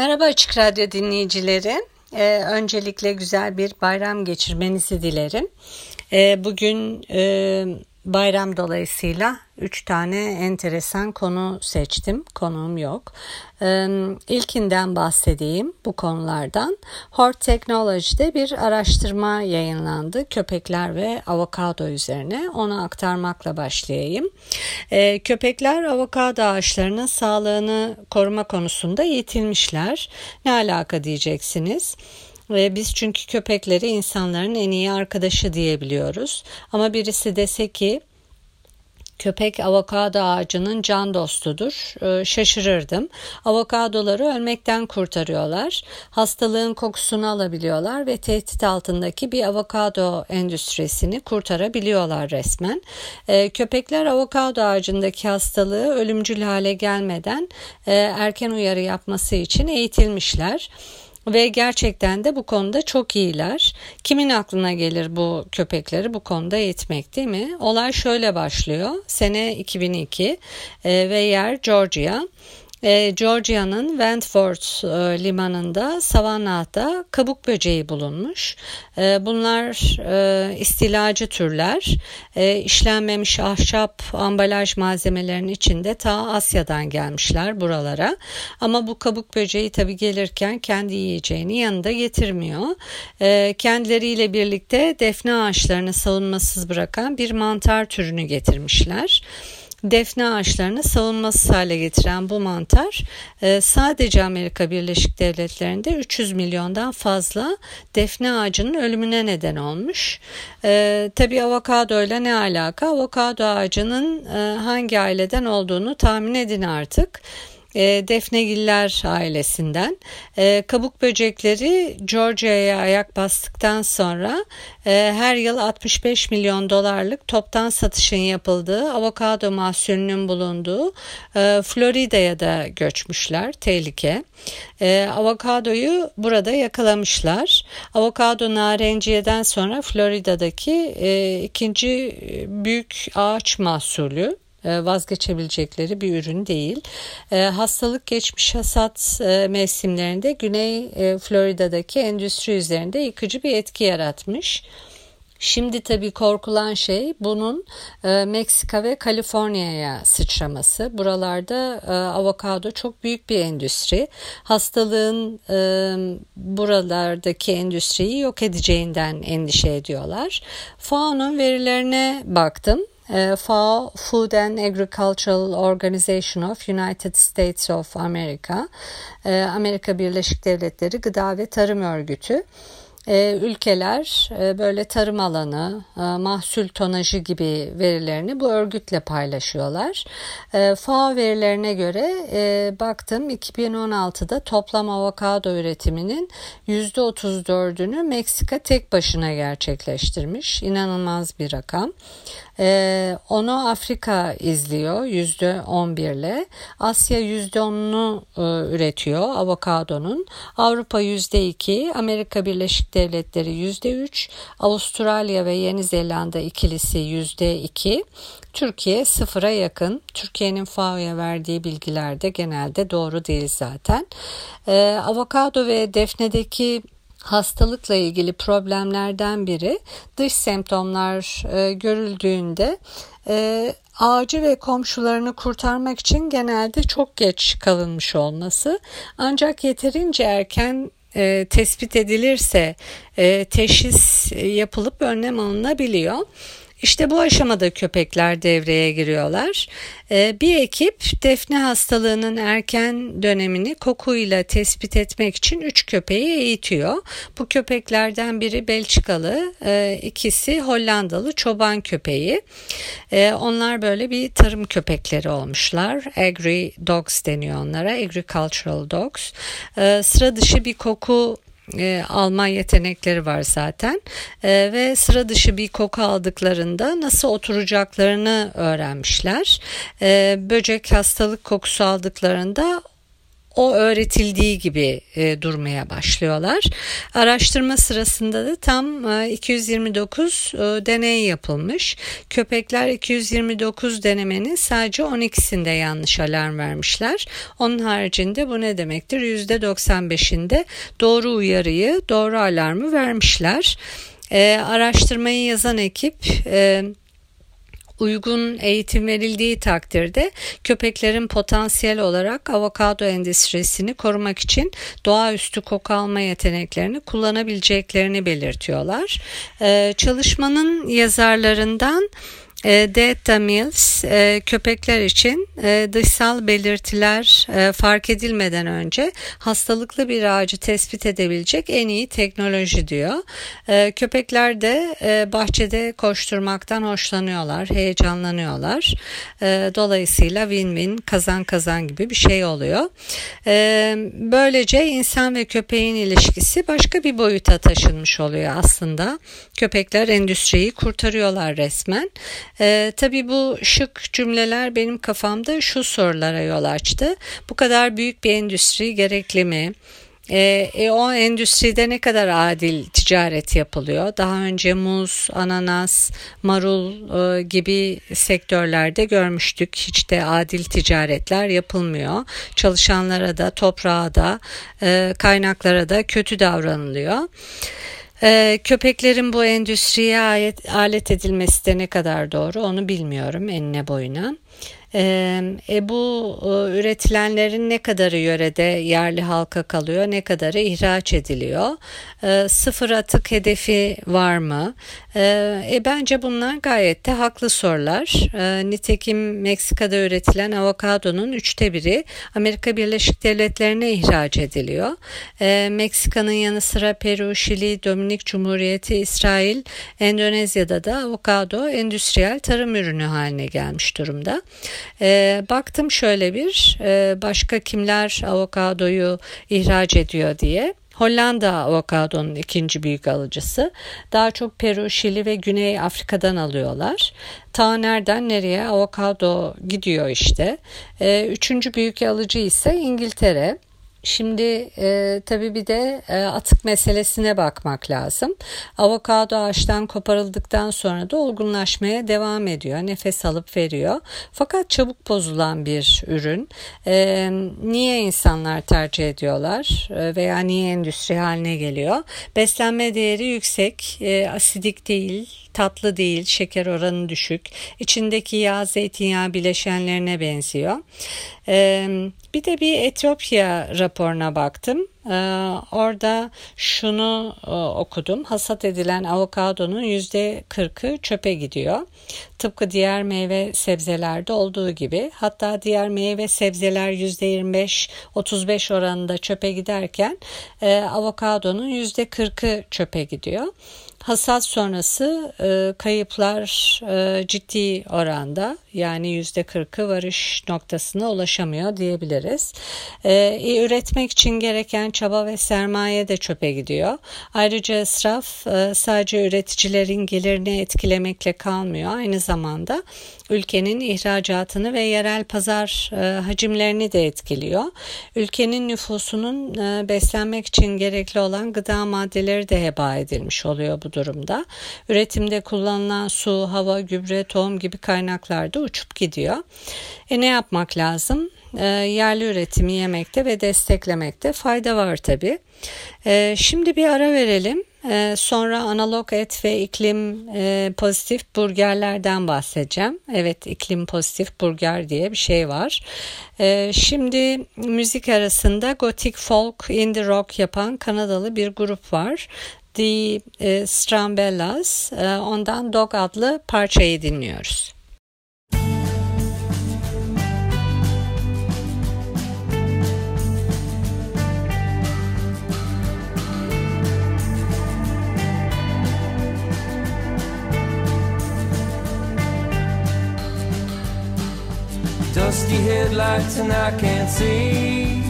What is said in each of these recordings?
Merhaba Açık Radyo dinleyicileri. Ee, öncelikle güzel bir bayram geçirmenizi dilerim. Ee, bugün e, bayram dolayısıyla 3 tane enteresan konu seçtim. Konuğum yok. Ee, ilkinden bahsedeyim bu konulardan. Hort Technology'de bir araştırma yayınlandı. Köpekler ve avokado üzerine. Onu aktarmakla başlayayım. Ee, köpekler avokado ağaçlarının sağlığını koruma konusunda yetilmişler. Ne alaka diyeceksiniz? Ve biz çünkü köpekleri insanların en iyi arkadaşı diyebiliyoruz. Ama birisi dese ki köpek avokado ağacının can dostudur. Ee, şaşırırdım. Avokadoları ölmekten kurtarıyorlar. Hastalığın kokusunu alabiliyorlar ve tehdit altındaki bir avokado endüstrisini kurtarabiliyorlar resmen. Ee, köpekler avokado ağacındaki hastalığı ölümcül hale gelmeden e, erken uyarı yapması için eğitilmişler ve gerçekten de bu konuda çok iyiler. Kimin aklına gelir bu köpekleri bu konuda eğitmek değil mi? Olay şöyle başlıyor. Sene 2002 e, ve yer Georgia e, Georgia'nın Wentworth e, limanında Savannah'da kabuk böceği bulunmuş. E, bunlar e, istilacı türler. E, işlenmemiş ahşap ambalaj malzemelerinin içinde ta Asya'dan gelmişler buralara. Ama bu kabuk böceği tabi gelirken kendi yiyeceğini yanında getirmiyor. E, kendileriyle birlikte defne ağaçlarını savunmasız bırakan bir mantar türünü getirmişler defne ağaçlarını savunmasız hale getiren bu mantar e, sadece Amerika Birleşik Devletleri'nde 300 milyondan fazla defne ağacının ölümüne neden olmuş. E, Tabi avokado ile ne alaka? Avokado ağacının e, hangi aileden olduğunu tahmin edin artık defnegiller ailesinden. E, kabuk böcekleri Georgia'ya ayak bastıktan sonra e, her yıl 65 milyon dolarlık toptan satışın yapıldığı avokado mahsulünün bulunduğu e, Florida'ya da göçmüşler. Tehlike. E, avokadoyu burada yakalamışlar. Avokado narenciyeden sonra Florida'daki e, ikinci büyük ağaç mahsulü e, vazgeçebilecekleri bir ürün değil. E, hastalık geçmiş hasat e, mevsimlerinde Güney Florida'daki endüstri üzerinde yıkıcı bir etki yaratmış. Şimdi tabii korkulan şey bunun e, Meksika ve Kaliforniya'ya sıçraması. Buralarda e, avokado çok büyük bir endüstri. Hastalığın e, buralardaki endüstriyi yok edeceğinden endişe ediyorlar. FAO'nun verilerine baktım. E, FAO Food and Agricultural Organization of United States of America e, Amerika Birleşik Devletleri Gıda ve Tarım Örgütü e, ülkeler böyle tarım alanı, mahsul tonajı gibi verilerini bu örgütle paylaşıyorlar. FAO verilerine göre baktım 2016'da toplam avokado üretiminin %34'ünü Meksika tek başına gerçekleştirmiş. İnanılmaz bir rakam. Ee, onu Afrika izliyor yüzde on birle. Asya yüzde onunu e, üretiyor avokadonun. Avrupa yüzde iki, Amerika Birleşik Devletleri yüzde üç, Avustralya ve Yeni Zelanda ikilisi yüzde iki. Türkiye sıfıra yakın. Türkiye'nin FAO'ya verdiği bilgiler de genelde doğru değil zaten. Ee, avokado ve defnedeki hastalıkla ilgili problemlerden biri dış semptomlar e, görüldüğünde e, ağacı ve komşularını kurtarmak için genelde çok geç kalınmış olması ancak yeterince erken e, tespit edilirse e, teşhis yapılıp önlem alınabiliyor. İşte bu aşamada köpekler devreye giriyorlar. Ee, bir ekip defne hastalığının erken dönemini kokuyla tespit etmek için üç köpeği eğitiyor. Bu köpeklerden biri Belçikalı, e, ikisi Hollandalı çoban köpeği. E, onlar böyle bir tarım köpekleri olmuşlar. Agri dogs deniyor onlara, agricultural dogs. E, sıra dışı bir koku e, alma yetenekleri var zaten e, ve sıra dışı bir koku aldıklarında nasıl oturacaklarını öğrenmişler. E, böcek hastalık kokusu aldıklarında o öğretildiği gibi e, durmaya başlıyorlar. Araştırma sırasında da tam e, 229 e, deney yapılmış. Köpekler 229 denemenin sadece 12'sinde yanlış alarm vermişler. Onun haricinde bu ne demektir? %95'inde doğru uyarıyı, doğru alarmı vermişler. E, araştırmayı yazan ekip e, uygun eğitim verildiği takdirde köpeklerin potansiyel olarak avokado endüstrisini korumak için doğaüstü koku alma yeteneklerini kullanabileceklerini belirtiyorlar. Ee, çalışmanın yazarlarından Data Mills e, köpekler için e, dışsal belirtiler e, fark edilmeden önce hastalıklı bir ağacı tespit edebilecek en iyi teknoloji diyor. E, köpekler de e, bahçede koşturmaktan hoşlanıyorlar, heyecanlanıyorlar. E, dolayısıyla win-win kazan kazan gibi bir şey oluyor. E, böylece insan ve köpeğin ilişkisi başka bir boyuta taşınmış oluyor aslında. Köpekler endüstriyi kurtarıyorlar resmen. E, tabii bu şık cümleler benim kafamda şu sorulara yol açtı. Bu kadar büyük bir endüstri gerekli mi? E, e, o endüstride ne kadar adil ticaret yapılıyor? Daha önce muz, ananas, marul e, gibi sektörlerde görmüştük. Hiç de adil ticaretler yapılmıyor. Çalışanlara da, toprağa da, e, kaynaklara da kötü davranılıyor. Ee, köpeklerin bu endüstriye alet, edilmesi de ne kadar doğru onu bilmiyorum enine boyuna. E, bu e, üretilenlerin ne kadarı yörede yerli halka kalıyor, ne kadarı ihraç ediliyor? E, sıfır atık hedefi var mı? E, e, bence bunlar gayet de haklı sorular. E, nitekim Meksika'da üretilen avokadonun üçte biri Amerika Birleşik Devletleri'ne ihraç ediliyor. E, Meksika'nın yanı sıra Peru, Şili, Dominik Cumhuriyeti, İsrail, Endonezya'da da avokado endüstriyel tarım ürünü haline gelmiş durumda. E, baktım şöyle bir e, başka kimler avokadoyu ihraç ediyor diye. Hollanda avokadonun ikinci büyük alıcısı. Daha çok Peru, Şili ve Güney Afrika'dan alıyorlar. Ta nereden nereye avokado gidiyor işte. E, üçüncü büyük alıcı ise İngiltere. Şimdi e, tabii bir de e, atık meselesine bakmak lazım. Avokado ağaçtan koparıldıktan sonra da olgunlaşmaya devam ediyor. Nefes alıp veriyor. Fakat çabuk bozulan bir ürün. E, niye insanlar tercih ediyorlar e, veya niye endüstri haline geliyor? Beslenme değeri yüksek, e, asidik değil, tatlı değil, şeker oranı düşük. İçindeki yağ, zeytinyağı bileşenlerine benziyor. Ee, bir de bir Etiyopya raporuna baktım. Ee, orada şunu e, okudum. Hasat edilen avokadonun yüzde 40'ı çöpe gidiyor. Tıpkı diğer meyve sebzelerde olduğu gibi. Hatta diğer meyve sebzeler yüzde 25-35 oranında çöpe giderken e, avokadonun yüzde 40'ı çöpe gidiyor. Hasat sonrası e, kayıplar e, ciddi oranda yani yüzde kırkı varış noktasına ulaşamıyor diyebiliriz. E, üretmek için gereken çaba ve sermaye de çöpe gidiyor. Ayrıca israf e, sadece üreticilerin gelirini etkilemekle kalmıyor. Aynı zamanda ülkenin ihracatını ve yerel pazar e, hacimlerini de etkiliyor. Ülkenin nüfusunun e, beslenmek için gerekli olan gıda maddeleri de heba edilmiş oluyor bu durumda. Üretimde kullanılan su, hava, gübre, tohum gibi kaynaklarda uçup gidiyor. E ne yapmak lazım? E, yerli üretimi yemekte ve desteklemekte fayda var tabi. E, şimdi bir ara verelim. E, sonra analog et ve iklim e, pozitif burgerlerden bahsedeceğim. Evet iklim pozitif burger diye bir şey var. E, şimdi müzik arasında gotik folk indie rock yapan Kanadalı bir grup var. The Strambellas. Ondan Dog adlı parçayı dinliyoruz. Dusty headlights and I can't see.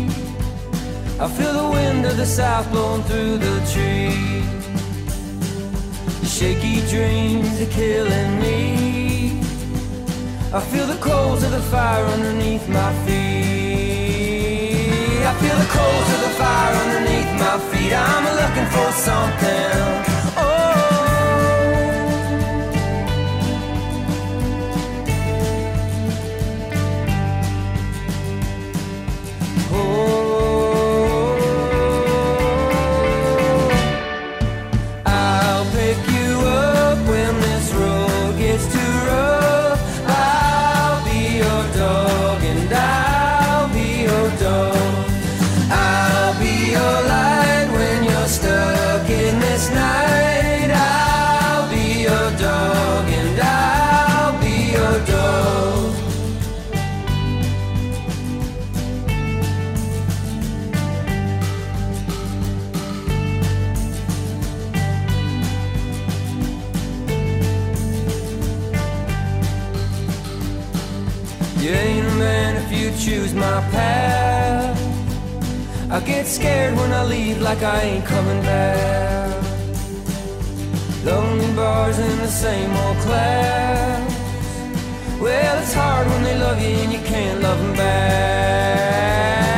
I feel the wind of the south blowing through the trees. Shaky dreams are killing me. I feel the coals of the fire underneath my feet. I feel the coals of the fire underneath my feet. I'm looking for something. I get scared when I leave like I ain't coming back. Lonely bars in the same old class. Well, it's hard when they love you and you can't love them back.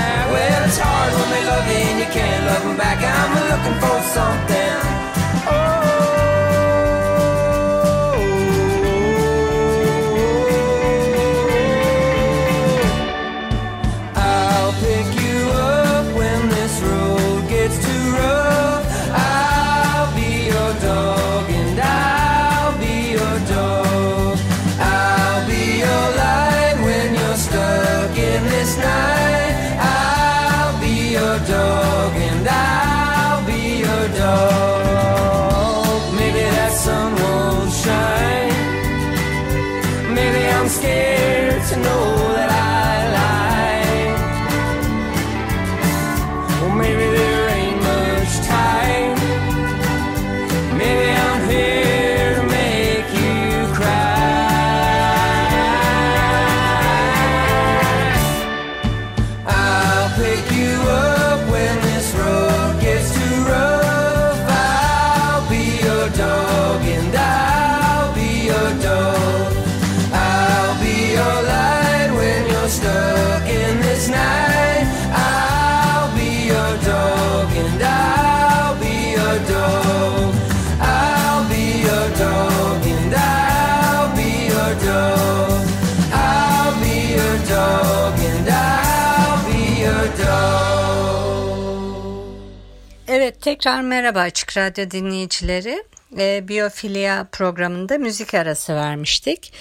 Tekrar merhaba Açık Radyo dinleyicileri. E, Biyofilia programında müzik arası vermiştik.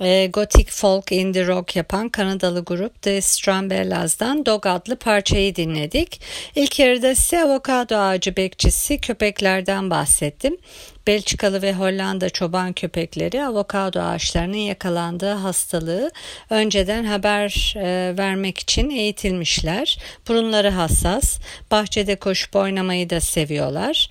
E, Gothic Folk Indie Rock yapan Kanadalı grup The Strambellas'dan Dog adlı parçayı dinledik. İlk yarıda size avokado ağacı bekçisi köpeklerden bahsettim. Belçikalı ve Hollanda çoban köpekleri avokado ağaçlarının yakalandığı hastalığı önceden haber e, vermek için eğitilmişler. Burunları hassas, bahçede koşup oynamayı da seviyorlar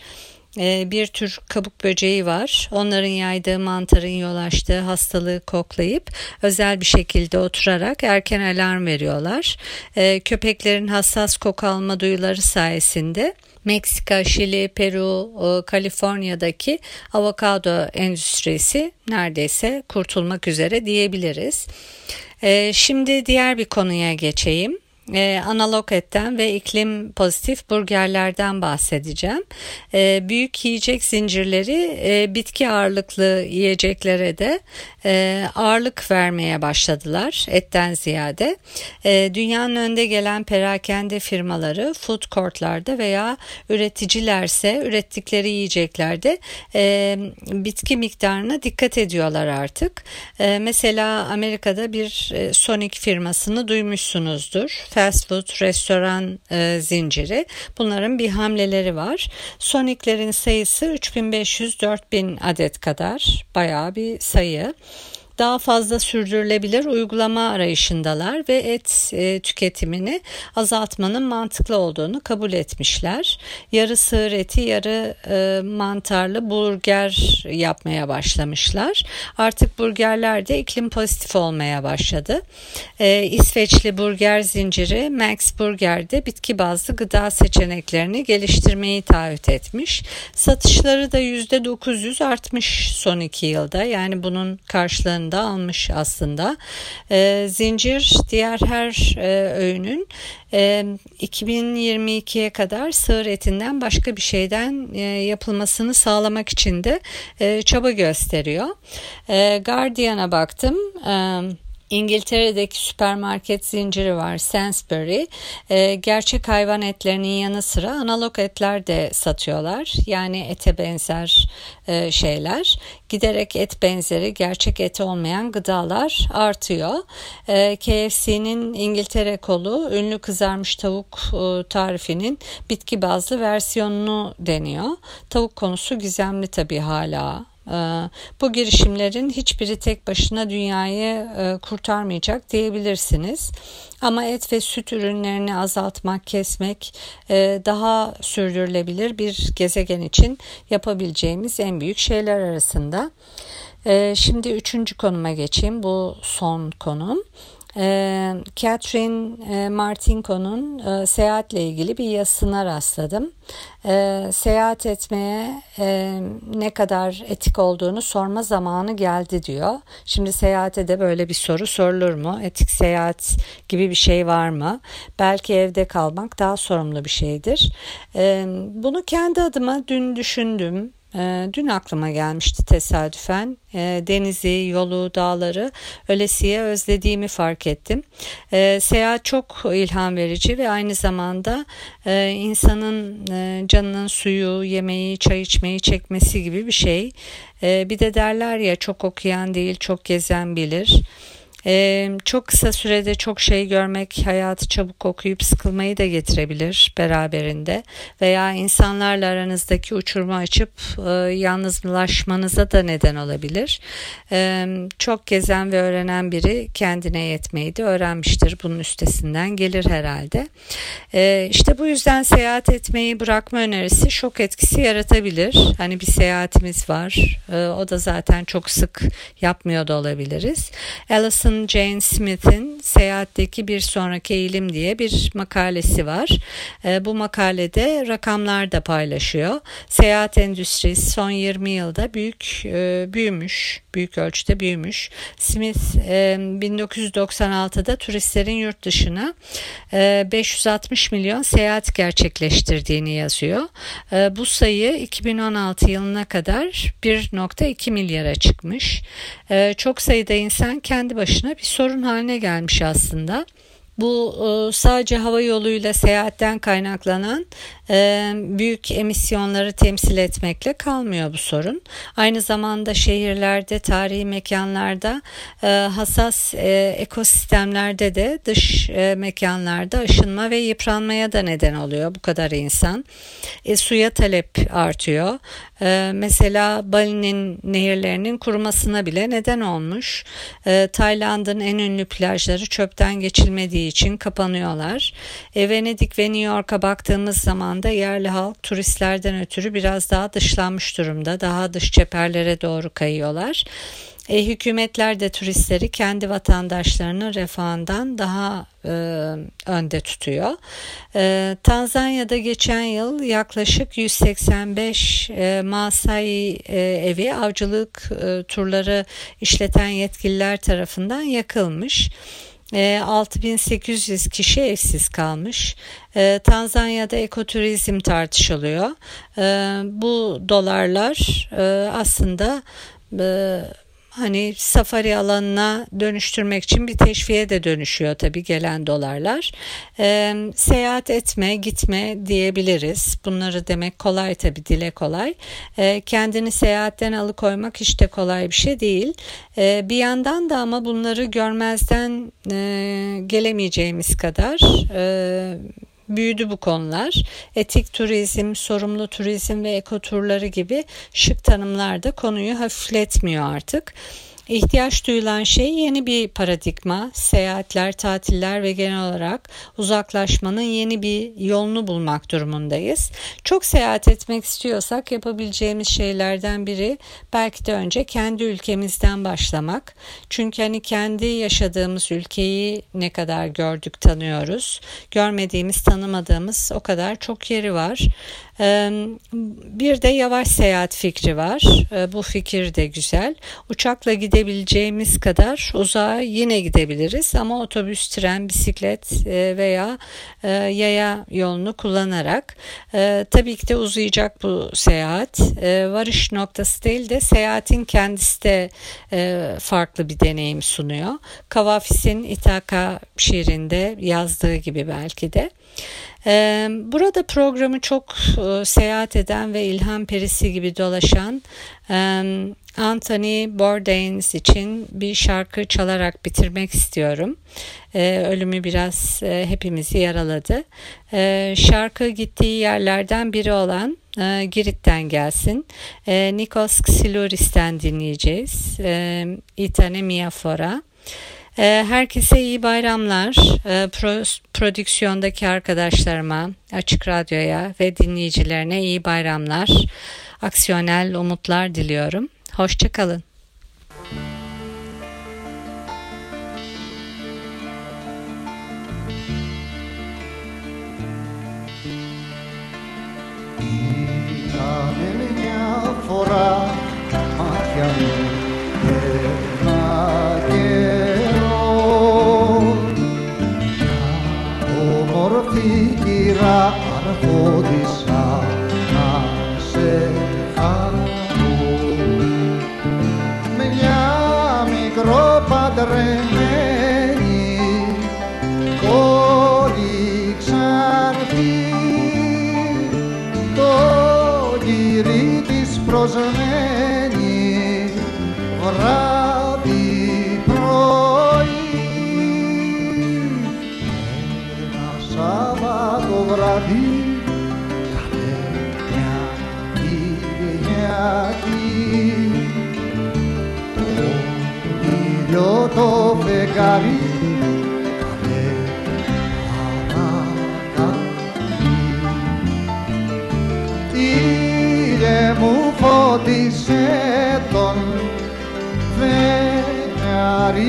bir tür kabuk böceği var. Onların yaydığı mantarın yol açtığı hastalığı koklayıp özel bir şekilde oturarak erken alarm veriyorlar. E, köpeklerin hassas koku alma duyuları sayesinde Meksika, Şili, Peru, Kaliforniya'daki avokado endüstrisi neredeyse kurtulmak üzere diyebiliriz. E, şimdi diğer bir konuya geçeyim e, analog etten ve iklim pozitif burgerlerden bahsedeceğim. E, büyük yiyecek zincirleri e, bitki ağırlıklı yiyeceklere de e, ağırlık vermeye başladılar etten ziyade. E, dünyanın önde gelen perakende firmaları food courtlarda veya üreticilerse ürettikleri yiyeceklerde bitki miktarına dikkat ediyorlar artık. Mesela Amerika'da bir Sonic firmasını duymuşsunuzdur fast food restoran e, zinciri. Bunların bir hamleleri var. Sonic'lerin sayısı 3500-4000 adet kadar. Bayağı bir sayı daha fazla sürdürülebilir uygulama arayışındalar ve et e, tüketimini azaltmanın mantıklı olduğunu kabul etmişler. Yarı sığır eti, yarı e, mantarlı burger yapmaya başlamışlar. Artık burgerler de iklim pozitif olmaya başladı. E, İsveçli burger zinciri Max Burger'de bitki bazlı gıda seçeneklerini geliştirmeyi taahhüt etmiş. Satışları da %900 artmış son iki yılda. Yani bunun karşılığını karşılığında almış aslında. E, zincir diğer her e, öğünün e, 2022'ye kadar sığır etinden başka bir şeyden e, yapılmasını sağlamak için de e, çaba gösteriyor. E, Guardian'a baktım. E, İngiltere'deki süpermarket zinciri var Sainsbury. E, gerçek hayvan etlerinin yanı sıra analog etler de satıyorlar. Yani ete benzer e, şeyler. Giderek et benzeri gerçek et olmayan gıdalar artıyor. E, KFC'nin İngiltere kolu ünlü kızarmış tavuk e, tarifinin bitki bazlı versiyonunu deniyor. Tavuk konusu gizemli tabii hala ee, bu girişimlerin hiçbiri tek başına dünyayı e, kurtarmayacak diyebilirsiniz. Ama et ve süt ürünlerini azaltmak, kesmek e, daha sürdürülebilir bir gezegen için yapabileceğimiz en büyük şeyler arasında. E, şimdi üçüncü konuma geçeyim. Bu son konum. E, Catherine e, Martinko'nun e, seyahatle ilgili bir yazısına rastladım. E, seyahat etmeye e, ne kadar etik olduğunu sorma zamanı geldi diyor. Şimdi seyahate de böyle bir soru sorulur mu? Etik seyahat gibi bir şey var mı? Belki evde kalmak daha sorumlu bir şeydir. E, bunu kendi adıma dün düşündüm. Ee, dün aklıma gelmişti tesadüfen. Ee, denizi, yolu, dağları ölesiye özlediğimi fark ettim. Ee, seyahat çok ilham verici ve aynı zamanda e, insanın e, canının suyu, yemeği, çay içmeyi çekmesi gibi bir şey. Bir de derler ya çok okuyan değil çok gezen bilir. Ee, çok kısa sürede çok şey görmek hayatı çabuk okuyup sıkılmayı da getirebilir beraberinde veya insanlarla aranızdaki uçurma açıp e, yalnızlaşmanıza da neden olabilir. Ee, çok gezen ve öğrenen biri kendine yetmeyi de öğrenmiştir. Bunun üstesinden gelir herhalde. Ee, işte bu yüzden seyahat etmeyi bırakma önerisi şok etkisi yaratabilir. Hani bir seyahatimiz var. Ee, o da zaten çok sık yapmıyor da olabiliriz. Alison Susan Jane Smith'in Seyahatteki Bir Sonraki Eğilim diye bir makalesi var. E, bu makalede rakamlar da paylaşıyor. Seyahat endüstrisi son 20 yılda büyük e, büyümüş, büyük ölçüde büyümüş. Smith e, 1996'da turistlerin yurt dışına e, 560 milyon seyahat gerçekleştirdiğini yazıyor. E, bu sayı 2016 yılına kadar 1.2 milyara çıkmış. E, çok sayıda insan kendi başına başına bir sorun haline gelmiş aslında. Bu e, sadece hava yoluyla seyahatten kaynaklanan e, büyük emisyonları temsil etmekle kalmıyor bu sorun. Aynı zamanda şehirlerde, tarihi mekanlarda, e, hassas ekosistemlerde de dış mekanlarda aşınma ve yıpranmaya da neden oluyor bu kadar insan. E, suya talep artıyor. E, mesela Bali'nin nehirlerinin kurumasına bile neden olmuş. E, Tayland'ın en ünlü plajları çöpten geçilmediği için kapanıyorlar. E, Venedik ve New York'a baktığımız zaman da yerli halk turistlerden ötürü biraz daha dışlanmış durumda. Daha dış cepherlere doğru kayıyorlar. E, hükümetler de turistleri kendi vatandaşlarının refahından daha e, önde tutuyor. E, Tanzanya'da geçen yıl yaklaşık 185 e, Masai e, evi avcılık e, turları işleten yetkililer tarafından yakılmış. 6800 kişi evsiz kalmış. Tanzanya'da ekoturizm tartışılıyor. Bu dolarlar aslında hani safari alanına dönüştürmek için bir teşviğe de dönüşüyor tabii gelen dolarlar. E, seyahat etme, gitme diyebiliriz. Bunları demek kolay tabii dile kolay. E, kendini seyahatten alıkoymak hiç de kolay bir şey değil. E, bir yandan da ama bunları görmezden e, gelemeyeceğimiz kadar e, büyüdü bu konular. Etik turizm, sorumlu turizm ve ekoturları gibi şık tanımlar da konuyu hafifletmiyor artık. İhtiyaç duyulan şey yeni bir paradigma, seyahatler, tatiller ve genel olarak uzaklaşmanın yeni bir yolunu bulmak durumundayız. Çok seyahat etmek istiyorsak yapabileceğimiz şeylerden biri belki de önce kendi ülkemizden başlamak. Çünkü hani kendi yaşadığımız ülkeyi ne kadar gördük, tanıyoruz. Görmediğimiz, tanımadığımız o kadar çok yeri var. Bir de yavaş seyahat fikri var. Bu fikir de güzel. Uçakla gidebileceğimiz kadar uzağa yine gidebiliriz ama otobüs, tren, bisiklet veya yaya yolunu kullanarak tabii ki de uzayacak bu seyahat. Varış noktası değil de seyahatin kendisi de farklı bir deneyim sunuyor. Kavafis'in İtaka şiirinde yazdığı gibi belki de. Burada programı çok seyahat eden ve ilham perisi gibi dolaşan Anthony Bourdain için bir şarkı çalarak bitirmek istiyorum. Ölümü biraz hepimizi yaraladı. Şarkı gittiği yerlerden biri olan Girit'ten gelsin. Nikos Xylouris'ten dinleyeceğiz. Itane Mia Fora. Ee, herkese iyi bayramlar. Ee, prodüksiyondaki arkadaşlarıma, Açık Radyo'ya ve dinleyicilerine iyi bayramlar. Aksiyonel umutlar diliyorum. Hoşçakalın. Monterrey. ζευγάρι και μου φώτισε τον φεγγαρί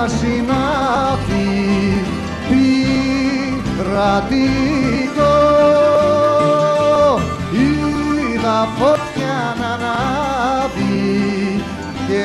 ένα συνάφι πειρατικό. Είδα φωτιά να ανάβει και